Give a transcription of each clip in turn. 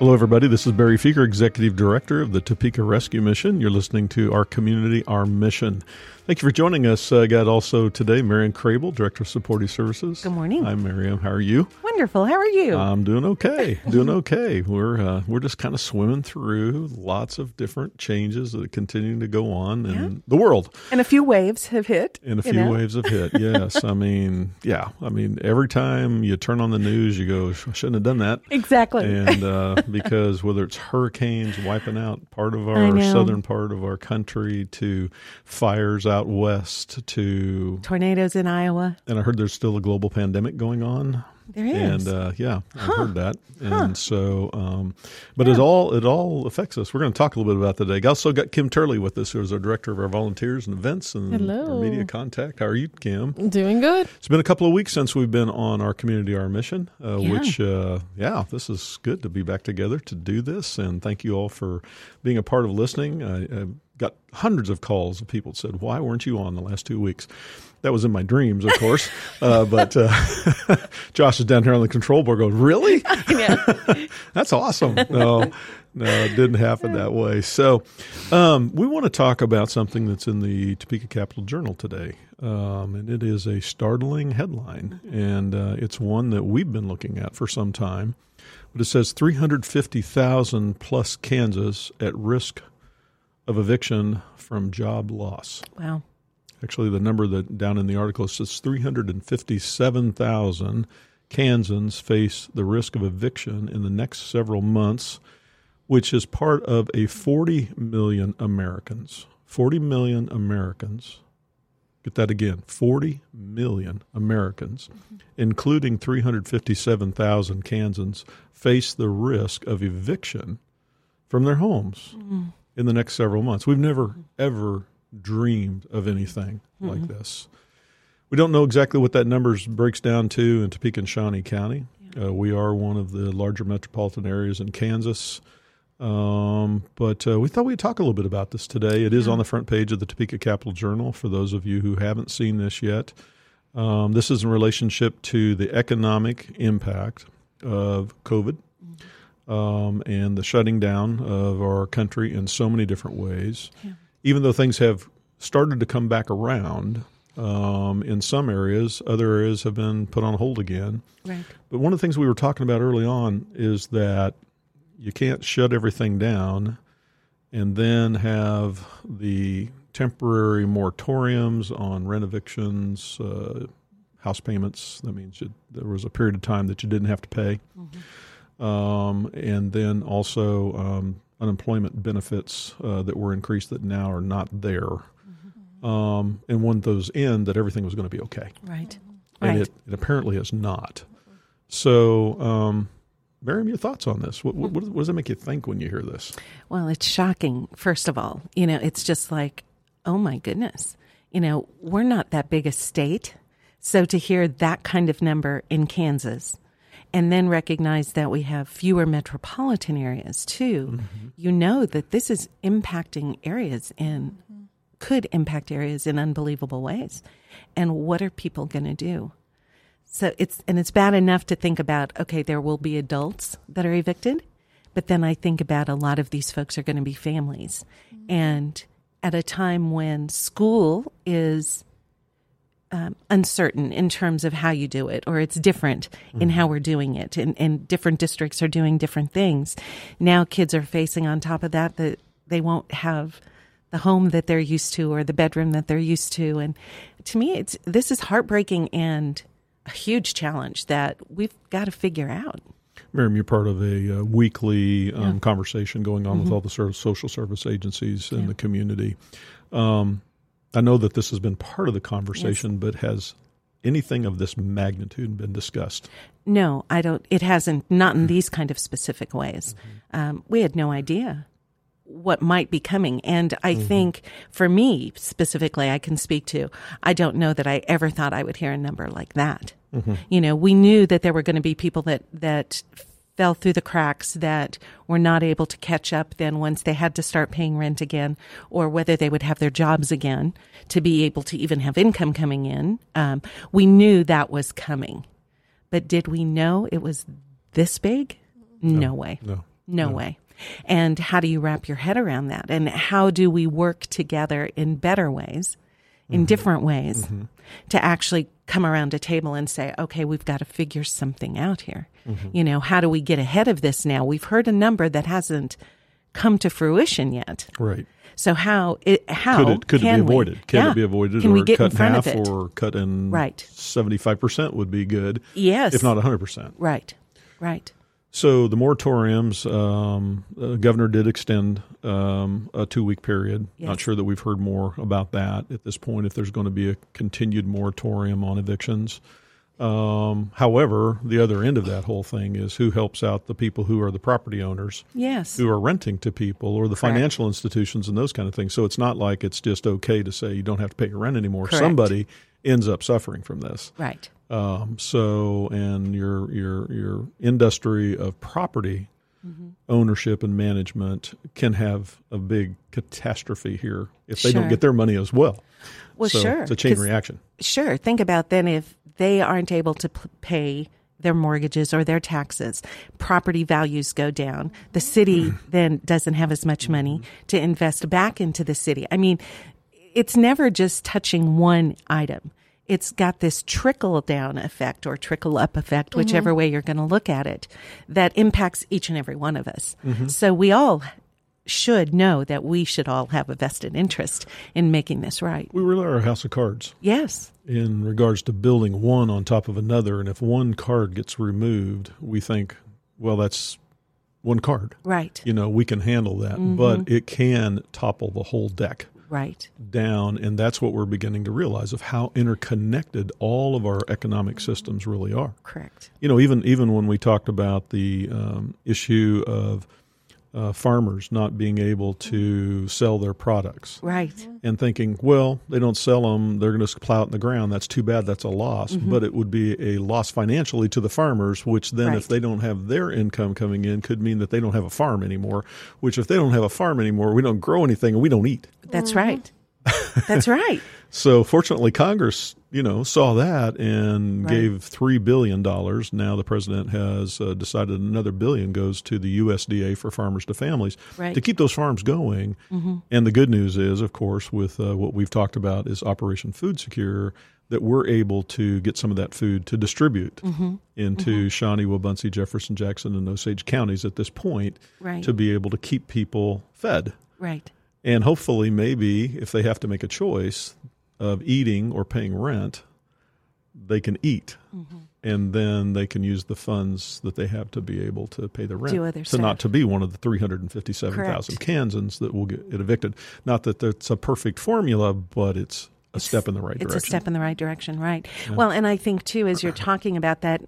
Hello, everybody. This is Barry Feaker, Executive Director of the Topeka Rescue Mission. You're listening to Our Community, Our Mission. Thank you for joining us. Uh, got also today Miriam Crable, Director of Supportive Services. Good morning. Hi, Miriam. How are you? Wonderful. How are you? I'm doing okay. doing okay. We're uh, we're just kind of swimming through lots of different changes that are continuing to go on in the world. and a few waves have hit. And a few know? waves have hit. Yes. I mean, yeah. I mean, every time you turn on the news, you go, I shouldn't have done that. Exactly. and uh, because whether it's hurricanes wiping out part of our southern part of our country to fires out west to Tornadoes in Iowa. and I heard there's still a global pandemic going on. There is. And uh, yeah, I've heard that, and so, um, but it all it all affects us. We're going to talk a little bit about that today. Also got Kim Turley with us, who is our director of our volunteers and events and Hello. our media contact. How are you, Kim? Doing good. It's been a couple of weeks since we've been on our community, our mission, uh, Yeah. which, uh, yeah, this is good to be back together to do this. And thank you all for being a part of listening. I, I got hundreds of calls of people that said, Why weren't you on the last two weeks? That was in my dreams, of course. uh, but uh, Josh is down here on the control board going, Really? That's awesome. No, no, it didn't happen that way. So, um, we want to talk about something that's in the Topeka Capital Journal today, um, and it is a startling headline, and uh, it's one that we've been looking at for some time. But it says 350,000 plus Kansas at risk of eviction from job loss. wow. Actually, the number that down in the article says 357,000 Kansans face the risk of eviction in the next several months, which is part of a 40 million Americans. 40 million Americans. Get that again 40 million Americans, mm-hmm. including 357,000 Kansans, face the risk of eviction from their homes mm-hmm. in the next several months. We've never, mm-hmm. ever dreamed of anything like this. We don't know exactly what that numbers breaks down to in Topeka and Shawnee County. Uh, we are one of the larger metropolitan areas in Kansas. Um, but uh, we thought we'd talk a little bit about this today. It is on the front page of the Topeka Capital Journal for those of you who haven't seen this yet. Um, this is in relationship to the economic impact of COVID um, and the shutting down of our country in so many different ways. Even though things have started to come back around um, in some areas, other areas have been put on hold again. Right. But one of the things we were talking about early on is that you can't shut everything down and then have the temporary moratoriums on rent evictions, uh, house payments. That means you, there was a period of time that you didn't have to pay. Um, and then also um, unemployment benefits uh, that were increased that now are not there. Um, and when those end, that everything was going to be okay Right. and Right. it, it apparently is not. So, um, Miriam, your thoughts on this? What, what, what does it make you think when you hear this? Well, it's shocking, first of all. You know, it's just like, oh my goodness. You know, we're not that big a state. So to hear that kind of number in Kansas and then recognize that we have fewer metropolitan areas too, mm-hmm. you know that this is impacting areas in, could impact areas in unbelievable ways. And what are people going to do? So it's and it's bad enough to think about okay, there will be adults that are evicted, but then I think about a lot of these folks are going to be families. Mm-hmm. And at a time when school is um, uncertain in terms of how you do it, or it's different in how we're doing it, and, and different districts are doing different things. Now kids are facing on top of that that they won't have the home that they're used to or the bedroom that they're used to. And to me, it's this is heartbreaking and a huge challenge that we've got to figure out. Miriam, you're part of a uh, weekly um, conversation going on with all the ser- social service agencies in the community. Um, I know that this has been part of the conversation, but has anything of this magnitude been discussed? No, I don't. It hasn't. Not in hmm. these kind of specific ways. Mm-hmm. Um, we had no idea what might be coming, and I mm-hmm. think for me specifically, I can speak to. I don't know that I ever thought I would hear a number like that. Mm-hmm. You know, we knew that there were going to be people that that fell through the cracks that were not able to catch up then once they had to start paying rent again or whether they would have their jobs again to be able to even have income coming in. Um, we knew that was coming. But did we know it was this big? No, way. No, No way. And how do you wrap your head around that? And how do we work together in better ways, in mm-hmm. different ways, mm-hmm. to actually come around a table and say, okay, we've got to figure something out here. Mm-hmm. You know, how do we get ahead of this now? We've heard a number that hasn't come to fruition yet. Right. So how it how Could it could it can be we- avoided? Can Yeah. it be avoided Can or we get cut in front half of it? or cut in Right. seventy five percent would be good. Yes. If not hundred percent. Right. Right. So the moratoriums, um, uh, governor did extend um, a two week period. Not sure that we've heard more about that at this point. If there's going to be a continued moratorium on evictions. Um, however, the other end of that whole thing is who helps out the people who are the property owners Yes. who are renting to people or the financial institutions and those kind of things. So it's not like it's just okay to say you don't have to pay your rent anymore. Correct. Somebody ends up suffering from this. Right. Um, so, and your your your industry of property Mm-hmm. ownership and management can have a big catastrophe here if they Sure. don't get their money as well. Well, so sure. it's a chain reaction. Sure. Think about then if they aren't able to p- pay their mortgages or their taxes, property values go down. The city then doesn't have as much money to invest back into the city. I mean, it's never just touching one item. It's got this trickle down effect or trickle up effect, whichever way you're going to look at it, that impacts each and every one of us. So we all should know that we should all have a vested interest in making this right. We really are a house of cards. Yes. in regards to building one on top of another. And if one card gets removed, we think, well, that's one card. Right. You know, we can handle that, Mm-hmm. but it can topple the whole deck Right. down. And that's what we're beginning to realize of how interconnected all of our economic systems really are. Correct. You know, even even when we talked about the um, issue of uh, farmers not being able to sell their products, Right. and thinking, well, they don't sell them, they're going to plow it in the ground. That's too bad. That's a loss. But it would be a loss financially to the farmers, which then, Right. if they don't have their income coming in, could mean that they don't have a farm anymore. Which, if they don't have a farm anymore, we don't grow anything and we don't eat. That's right. That's right. So, fortunately, Congress, you know, saw that and Right. gave three billion dollars. Now, the president has uh, decided another billion goes to the USDA for farmers to families Right. to keep those farms going. And the good news is, of course, with uh, what we've talked about is Operation Food Secure, that we're able to get some of that food to distribute into Shawnee, Wabaunsee, Jefferson, Jackson, and Osage counties at this point Right. to be able to keep people fed. Right. And hopefully, maybe if they have to make a choice of eating or paying rent, they can eat. Mm-hmm. And then they can use the funds that they have to be able to pay the rent. Do other to not to be one of the 357,000 Kansans that will get evicted. Not that that's a perfect formula, but it's a step in the right It's direction. It's a step in the right direction. Right. Well, and I think too, as you're talking about that,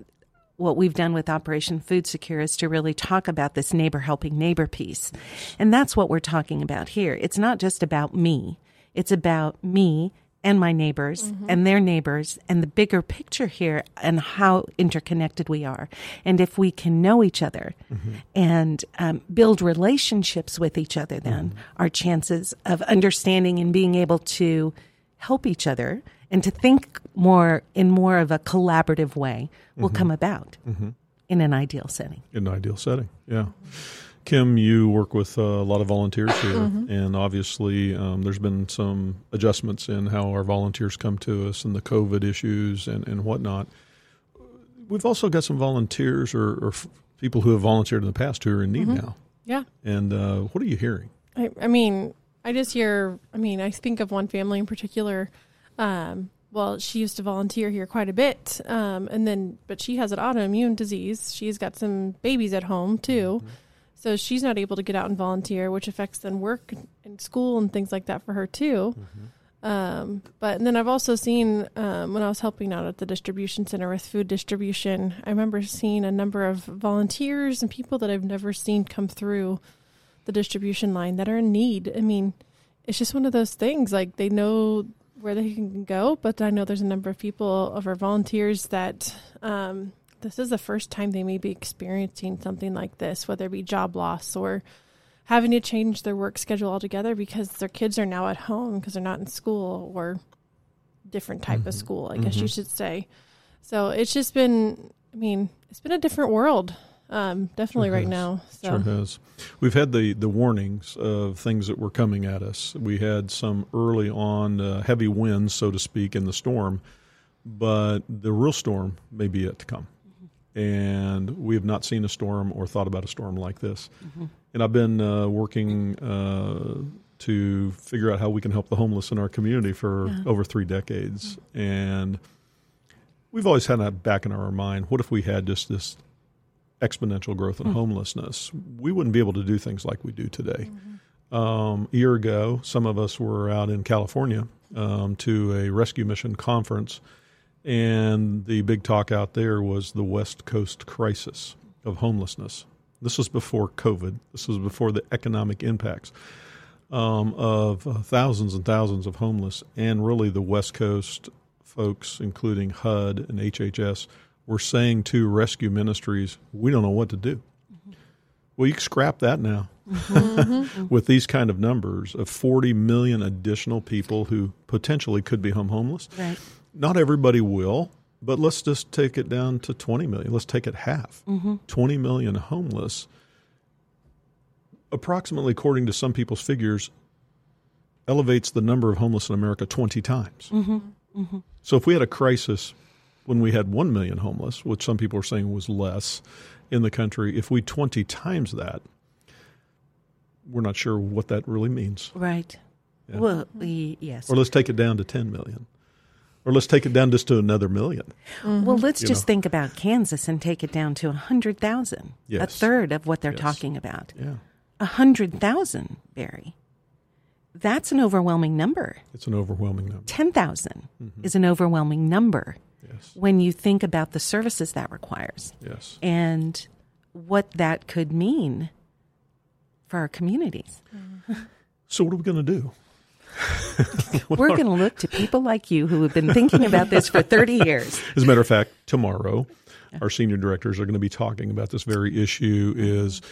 what we've done with Operation Food Secure is to really talk about this neighbor helping neighbor piece. And that's what we're talking about here. It's not just about me. It's about me and my neighbors mm-hmm. and their neighbors and the bigger picture here and how interconnected we are. And if we can know each other mm-hmm. and um, build relationships with each other, then mm-hmm. our chances of understanding and being able to help each other and to think more in more of a collaborative way will come about in an ideal setting. in an ideal setting. Yeah. Kim, you work with uh, a lot of volunteers here, and obviously um, there's been some adjustments in how our volunteers come to us and the COVID issues and, and whatnot. We've also got some volunteers or, or f- people who have volunteered in the past who are in need now. Yeah. And uh, what are you hearing? I, I mean, I just hear, I mean, I think of one family in particular. Um, well, she used to volunteer here quite a bit. Um, and then, but she has an autoimmune disease. She's got some babies at home too. So she's not able to get out and volunteer, which affects then work and school and things like that for her too. Um, but and then I've also seen um, when I was helping out at the distribution center with food distribution, I remember seeing a number of volunteers and people that I've never seen come through the distribution line that are in need. I mean, it's just one of those things. Like they know where they can go, but I know there's a number of people of our volunteers that um, this is the first time they may be experiencing something like this, whether it be job loss or having to change their work schedule altogether because their kids are now at home because they're not in school or different type of school, I guess you should say. So it's just been, I mean, it's been a different world Um, definitely Sure right has. now. So Sure has. We've had the, the warnings of things that were coming at us. We had some early on uh, heavy winds, so to speak, in the storm, but the real storm may be yet to come. And we have not seen a storm or thought about a storm like this. And I've been uh, working uh, to figure out how we can help the homeless in our community for Yeah. over three decades. And we've always had that back in our mind. What if we had just this exponential growth in homelessness? We wouldn't be able to do things like we do today. Um, a year ago, some of us were out in California um, to a rescue mission conference, and the big talk out there was the West Coast crisis of homelessness. This was before COVID. This was before the economic impacts um, of uh, thousands and thousands of homeless, and really the West Coast folks, including HUD and HHS, were saying to rescue ministries, "We don't know what to do." Well, you can scrap that now with these kind of numbers of 40 million additional people who potentially could be home homeless. Right. Not everybody will, but let's just take it down to 20 million. Let's take it half. Mm-hmm. 20 million homeless, approximately, according to some people's figures, elevates the number of homeless in America 20 times. Mm-hmm. Mm-hmm. So if we had a crisis when we had 1 million homeless, which some people are saying was less in the country, if we 20 times that, we're not sure what that really means. Right. Yeah. Well, yes. Or let's take it down to 10 million. Or let's take it down just to another million. Well, let's You just know. think about Kansas and take it down to a hundred thousand. A third of what they're Yes. talking about. Yeah. A hundred thousand, Barry. That's an overwhelming number. It's an overwhelming number. 10,000 Mm-hmm. is an overwhelming number Yes. when you think about the services that requires Yes. and what that could mean for our communities. So what are we going to do? We're going to look to people like you who have been thinking about this for 30 years. As a matter of fact, tomorrow, our senior directors are going to be talking about this very issue. Is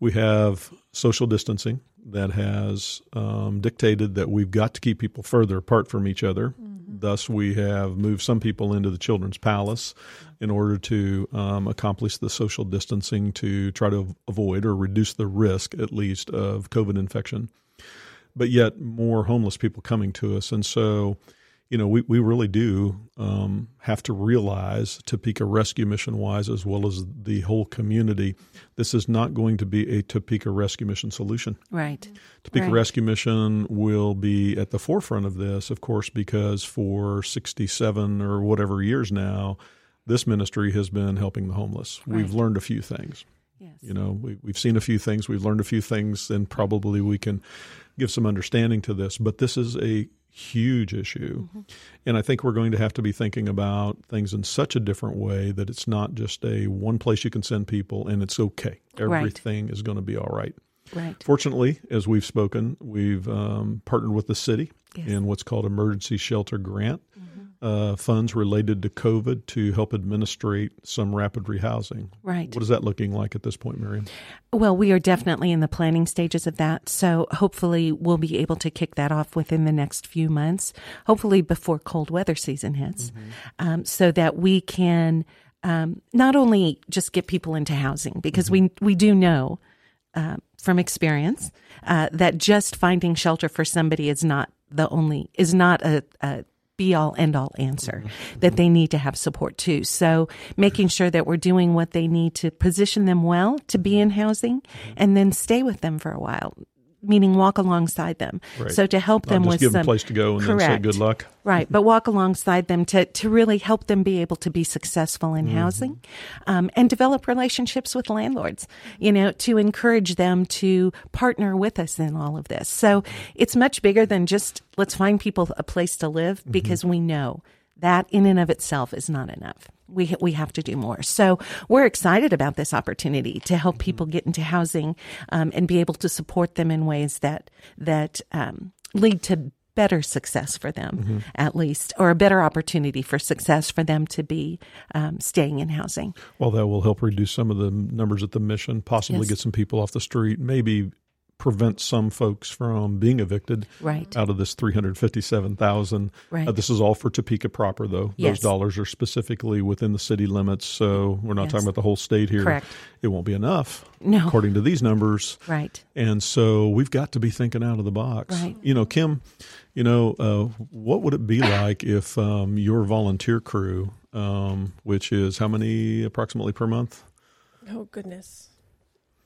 we have social distancing that has um, dictated that we've got to keep people further apart from each other. Thus, we have moved some people into the children's palace in order to um, accomplish the social distancing to try to avoid or reduce the risk, at least, of COVID infection. But yet, more homeless people coming to us, and so you know, we, we really do um, have to realize, Topeka Rescue Mission wise, as well as the whole community, this is not going to be a Topeka Rescue Mission solution. Right. Topeka Right. Rescue Mission will be at the forefront of this, of course, because for 67 or whatever years now, this ministry has been helping the homeless. We've learned a few things. Yes. You know, we, we've seen a few things, we've learned a few things, and probably we can give some understanding to this. But this is a huge issue. And I think we're going to have to be thinking about things in such a different way that it's not just a one place you can send people and it's okay. Right. Everything is going to be all right. Right. Fortunately, as we've spoken, we've um, partnered with the city Yes. Mm-hmm. in what's called emergency shelter grant uh, funds related to COVID to help administrate some rapid rehousing. Right. What is that looking like at this point, Miriam? Well, we are definitely in the planning stages of that. So hopefully we'll be able to kick that off within the next few months, hopefully before cold weather season hits, um, so that we can um, not only just get people into housing, because we, we do know uh, from experience uh, that just finding shelter for somebody is not the only, is not a, a be all end all answer that they need to have support too. So making sure that we're doing what they need to position them well to be in housing and then stay with them for a while, meaning walk alongside them. Right. So to help Not them just with give them some a place to go and then say Correct. good luck. Right, but walk alongside them to, to really help them be able to be successful in housing um, and develop relationships with landlords, you know, to encourage them to partner with us in all of this. So it's much bigger than just let's find people a place to live because we know that in and of itself is not enough. We, we have to do more. So we're excited about this opportunity to help people get into housing um, and be able to support them in ways that that um, lead to better success for them, at least, or a better opportunity for success for them to be um, staying in housing. Well, that will help reduce some of the numbers at the mission, possibly Yes. get some people off the street, maybe prevent some folks from being evicted Right. out of this 357,000. Right. Uh, this is all for Topeka proper, though. Yes. Those dollars are specifically within the city limits, so we're not Yes. talking about the whole state here. Correct. It won't be enough, No. according to these numbers. Right. And so we've got to be thinking out of the box. Right. You know, Kim, you know, uh, what would it be like if um, your volunteer crew, um, which is how many approximately per month? Oh goodness,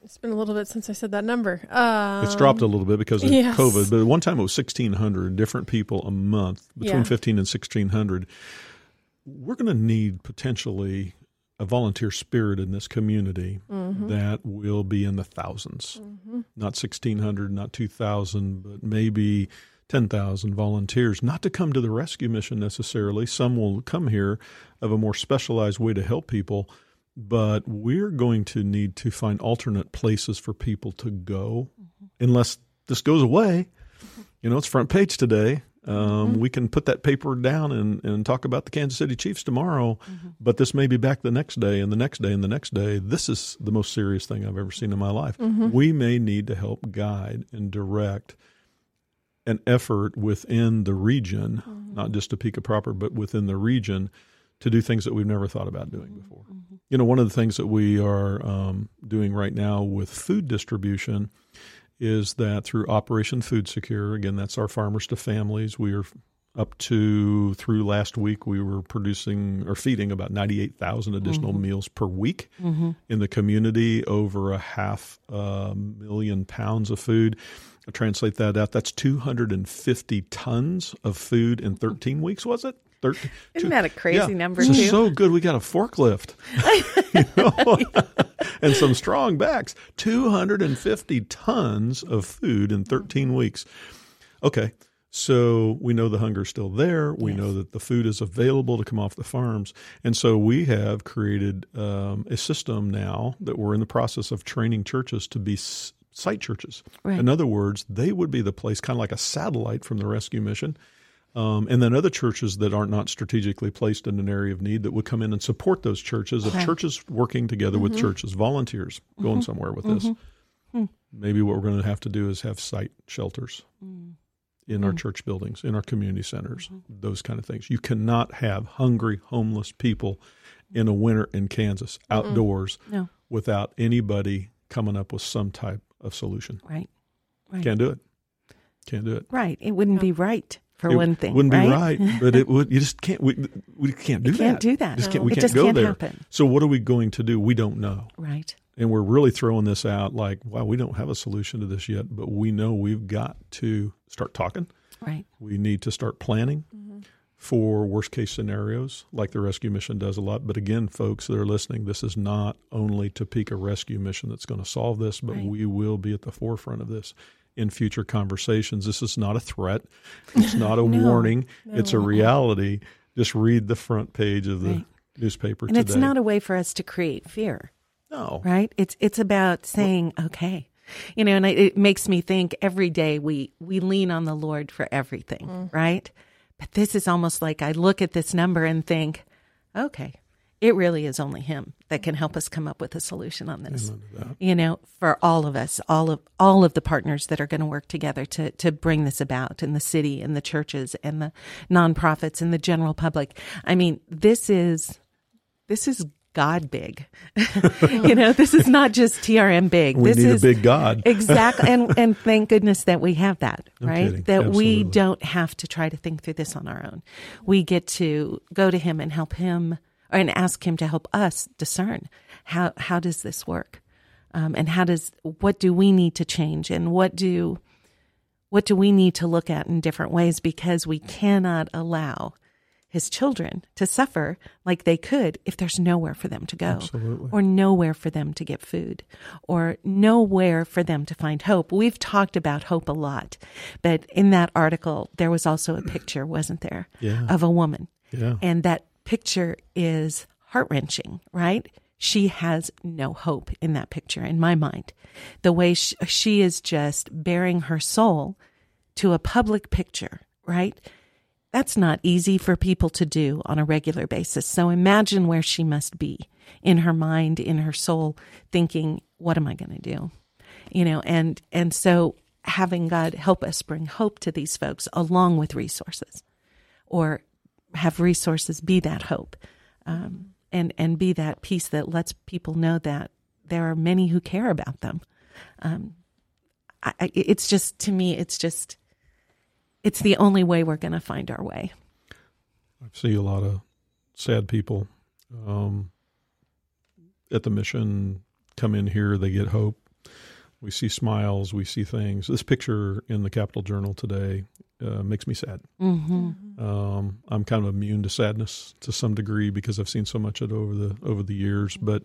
it's been a little bit since I said that number. Um, It's dropped a little bit because of yes. COVID, but at one time it was 1,600 different people a month, between Yeah. 15 and 1,600. We're going to need potentially a volunteer spirit in this community Mm-hmm. that will be in the 1000s Not 1,600, not 2,000, but maybe 10,000 volunteers, not to come to the rescue mission necessarily. Some will come here of a more specialized way to help people, but we're going to need to find alternate places for people to go unless this goes away. You know, it's front page today. Um, mm-hmm. We can put that paper down and, and talk about the Kansas City Chiefs tomorrow, mm-hmm. but this may be back the next day and the next day and the next day. This is the most serious thing I've ever seen in my life. Mm-hmm. We may need to help guide and direct an effort within the region, not just to Topeka proper, but within the region to do things that we've never thought about doing before. You know, one of the things that we are um, doing right now with food distribution is that through Operation Food Secure, again, that's our farmers to families, we are up to through last week we were producing or feeding about 98,000 additional meals per week in the community over a half uh, million pounds of food. I translate that out that's 250 tons of food in 13 weeks was it 13 Isn't that a crazy number, this is too? so good we got a forklift and some strong backs 250 tons of food in 13 weeks Okay. So we know the hunger's still there. We Yes. know that the food is available to come off the farms. And so we have created um, a system now that we're in the process of training churches to be s- site churches. Right. In other words, they would be the place, kind of like a satellite from the rescue mission. Um, and then other churches that are not strategically placed in an area of need that would come in and support those churches of Okay. churches working together with mm-hmm. churches, volunteers going mm-hmm. somewhere with this. Mm-hmm. Mm. Maybe what we're going to have to do is have site shelters mm. in our mm. church buildings, in our community centers, those kind of things. You cannot have hungry, homeless people in a winter in Kansas outdoors No. without anybody coming up with some type of solution. Right. Right. Can't do it. Can't do it. Right. It wouldn't be right for It one thing. wouldn't right? be right, but it would. You just can't. We, we can't do You that. can't do that. Just can't, we It can't go can't there. happen. So what are we going to do? We don't know, Right. and we're really throwing this out like, wow, we don't have a solution to this yet, but we know we've got to start talking. Right. We need to start planning mm-hmm. for worst case scenarios, like the rescue mission does a lot. But again, folks that are listening, this is not only Topeka Rescue Mission that's going to solve this, but Right. we will be at the forefront of this in future conversations. This is not a threat. It's not a No. warning. It's a reality. Just read the front page of the Right. newspaper And today. it's not a way for us to create fear. no. right it's it's about saying okay you know and I, it makes me think every day we we lean on the lord for everything mm. right but this is almost like i look at this number and think okay it really is only him that can help us come up with a solution on this you know for all of us all of all of the partners that are going to work together to to bring this about in the city and the churches and the nonprofits and the general public i mean this is this is God big. you know, this is not just TRM big. We this need is a big God. exactly and and thank goodness that we have that, No right? kidding. That we don't have to try to think through this on our own. We get to go to him and help him and ask him to help us discern how how does this work? Um, and how does what do we need to change and what do what do we need to look at in different ways because we cannot allow his children to suffer like they could if there's nowhere for them to go Absolutely. or nowhere for them to get food or nowhere for them to find hope. We've talked about hope a lot, but in that article, there was also a picture, wasn't there, Yeah. of a woman. Yeah. And that picture is heart wrenching, right? She has no hope in that picture, in my mind. The way she, she is just baring her soul to a public picture, right? That's not easy for people to do on a regular basis. So imagine where she must be in her mind, in her soul, thinking, what am I going to do? you know, and and so having God help us bring hope to these folks along with resources, or have resources be that hope, um, and and be that peace that lets people know that there are many who care about them. Um, I, it's just to me, it's just it's the only way we're going to find our way. I see a lot of sad people um, at the mission come in here, they get hope. We see smiles, we see things. This picture in the Capital Journal today uh, makes me sad. Mm-hmm. Um, I'm kind of immune to sadness to some degree because I've seen so much of it over the over the years. But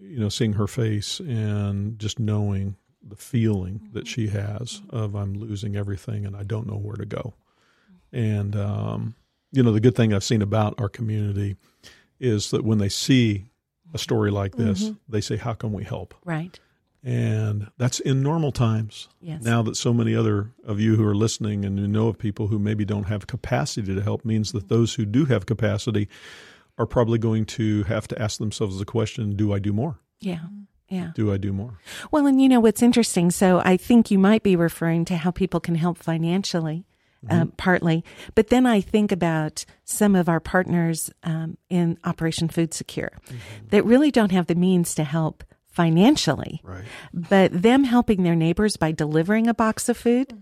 you know, seeing her face and just knowing the feeling that she has of I'm losing everything and I don't know where to go. And um, you know, the good thing I've seen about our community is that when they see a story like this, Mm-hmm. they say, "How can we help?" Right. And that's in normal times. Yes. Now that so many other of you who are listening and you know of people who maybe don't have capacity to help means that those who do have capacity are probably going to have to ask themselves the question, do I do more? Yeah. Yeah. Do I do more? Well, and you know what's interesting? So I think you might be referring to how people can help financially, um, partly. But then I think about some of our partners um, in Operation Food Secure that really don't have the means to help financially, Right. but them helping their neighbors by delivering a box of food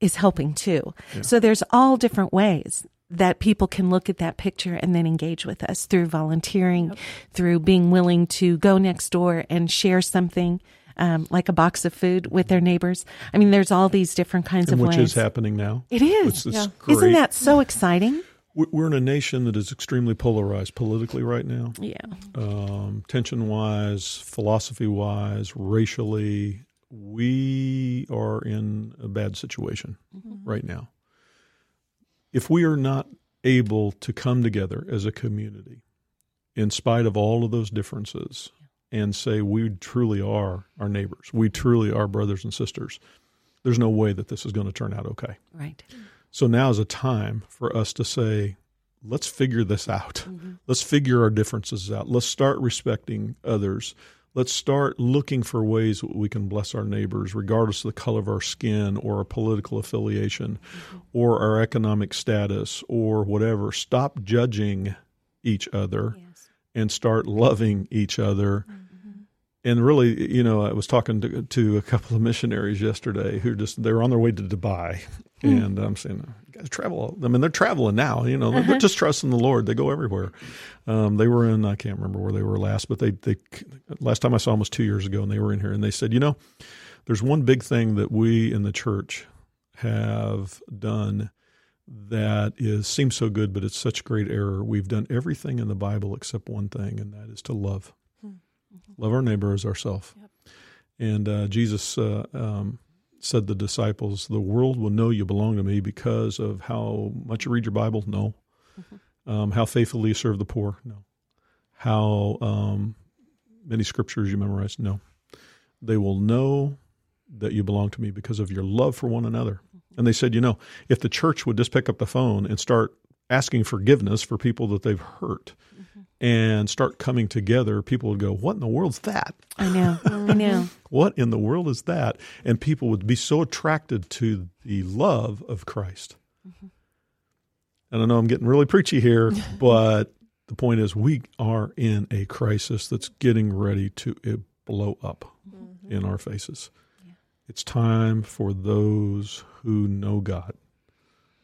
is helping too. So there's all different ways that people can look at that picture and then engage with us through volunteering, through being willing to go next door and share something. Um, like a box of food with their neighbors. I mean, there's all these different kinds And of which ways. is happening now. It is. It's, it's Yeah. great. Isn't that so exciting? We- We're in a nation that is extremely polarized politically right now, Yeah. um, tension wise, philosophy wise, racially. We are in a bad situation right now. If we are not able to come together as a community, in spite of all of those differences, and say we truly are our neighbors, we truly are brothers and sisters, there's no way that this is going to turn out okay. Right. So now is a time for us to say, let's figure this out. Mm-hmm. Let's figure our differences out. Let's start respecting others. Let's start looking for ways we can bless our neighbors, regardless of the color of our skin or our political affiliation mm-hmm. or our economic status or whatever. Stop judging each other Yes. and start loving each other. Mm. And really, you know, I was talking to, to a couple of missionaries yesterday who just they were on their way to Dubai, and I'm saying, you guys travel. I mean, they're traveling now. You know, they're just trusting the Lord. They go everywhere. Um, they were in I can't remember where they were last, but they they last time I saw them was two years ago, and they were in here, and they said, you know, there's one big thing that we in the church have done that is seems so good, but it's such great error. We've done everything in the Bible except one thing, and that is to love. Love our neighbor as ourselves. And uh, Jesus uh, um, said to the disciples, "The world will know you belong to me because of how much you read your Bible. No, um, how faithfully you serve the poor. No, how um, many scriptures you memorize. No, they will know that you belong to me because of your love for one another. And they said, you know, if the church would just pick up the phone and start asking forgiveness for people that they've hurt and start coming together, people would go, What in the world's that? I know. I know. What in the world is that? And people would be so attracted to the love of Christ. And I know I'm getting really preachy here, but the point is, we are in a crisis that's getting ready to blow up mm-hmm. in our faces. It's time for those who know God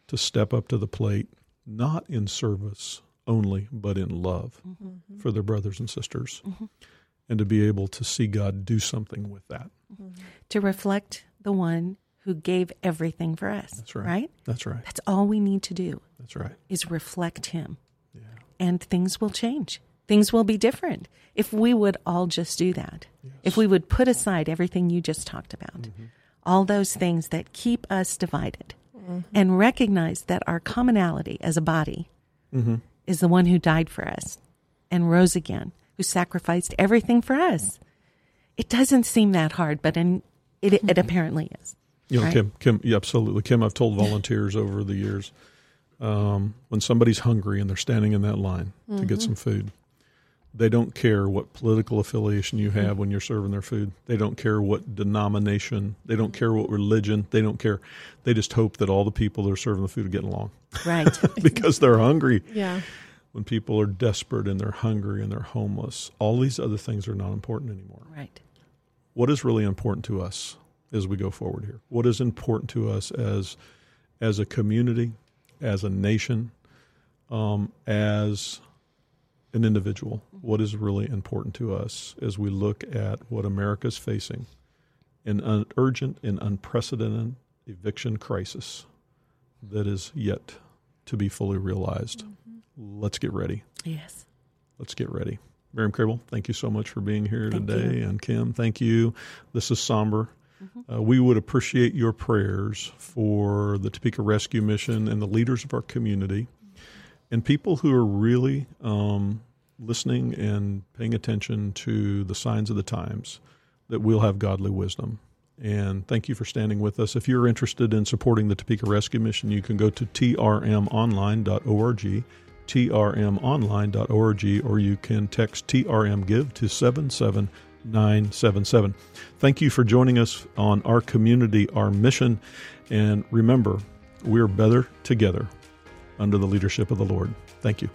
to step up to the plate, not in service only, but in love mm-hmm. Mm-hmm. for their brothers and sisters, mm-hmm. and to be able to see God do something with that. to reflect the one who gave everything for us. That's right. Right? That's right. That's all we need to do That's right. is reflect him. Yeah. And things will change. Things will be different if we would all just do that. If we would put aside everything you just talked about, all those things that keep us divided, and recognize that our commonality as a body is the one who died for us and rose again, who sacrificed everything for us. It doesn't seem that hard, but in, it, it apparently is. You know, Right. Kim, Kim, yeah, absolutely. Kim, I've told volunteers over the years um, when somebody's hungry and they're standing in that line to get some food, They don't care what political affiliation you have when you're serving their food. They don't care what denomination. They don't care what religion. They don't care. They just hope that all the people that are serving the food are getting along Right. because they're hungry. Yeah. When people are desperate and they're hungry and they're homeless, all these other things are not important anymore. right. What is really important to us as we go forward here? What is important to us as as a community, as a nation, um, as an individual? What is really important to us as we look at what America is facing? An un- urgent and unprecedented eviction crisis that is yet to be fully realized. Let's get ready. Yes. Let's get ready. Miriam Crable, thank you so much for being here Thank today. you. And Kim, thank you. This is Somber. Uh, we would appreciate your prayers for the Topeka Rescue Mission and the leaders of our community and people who are really um, listening and paying attention to the signs of the times that we'll have godly wisdom. And thank you for standing with us. If you're interested in supporting the Topeka Rescue Mission, you can go to trmonline.org, trmonline.org, or you can text TRM Give to 77977. Thank you for joining us on our community, our mission. And remember, we're better together under the leadership of the Lord. Thank you.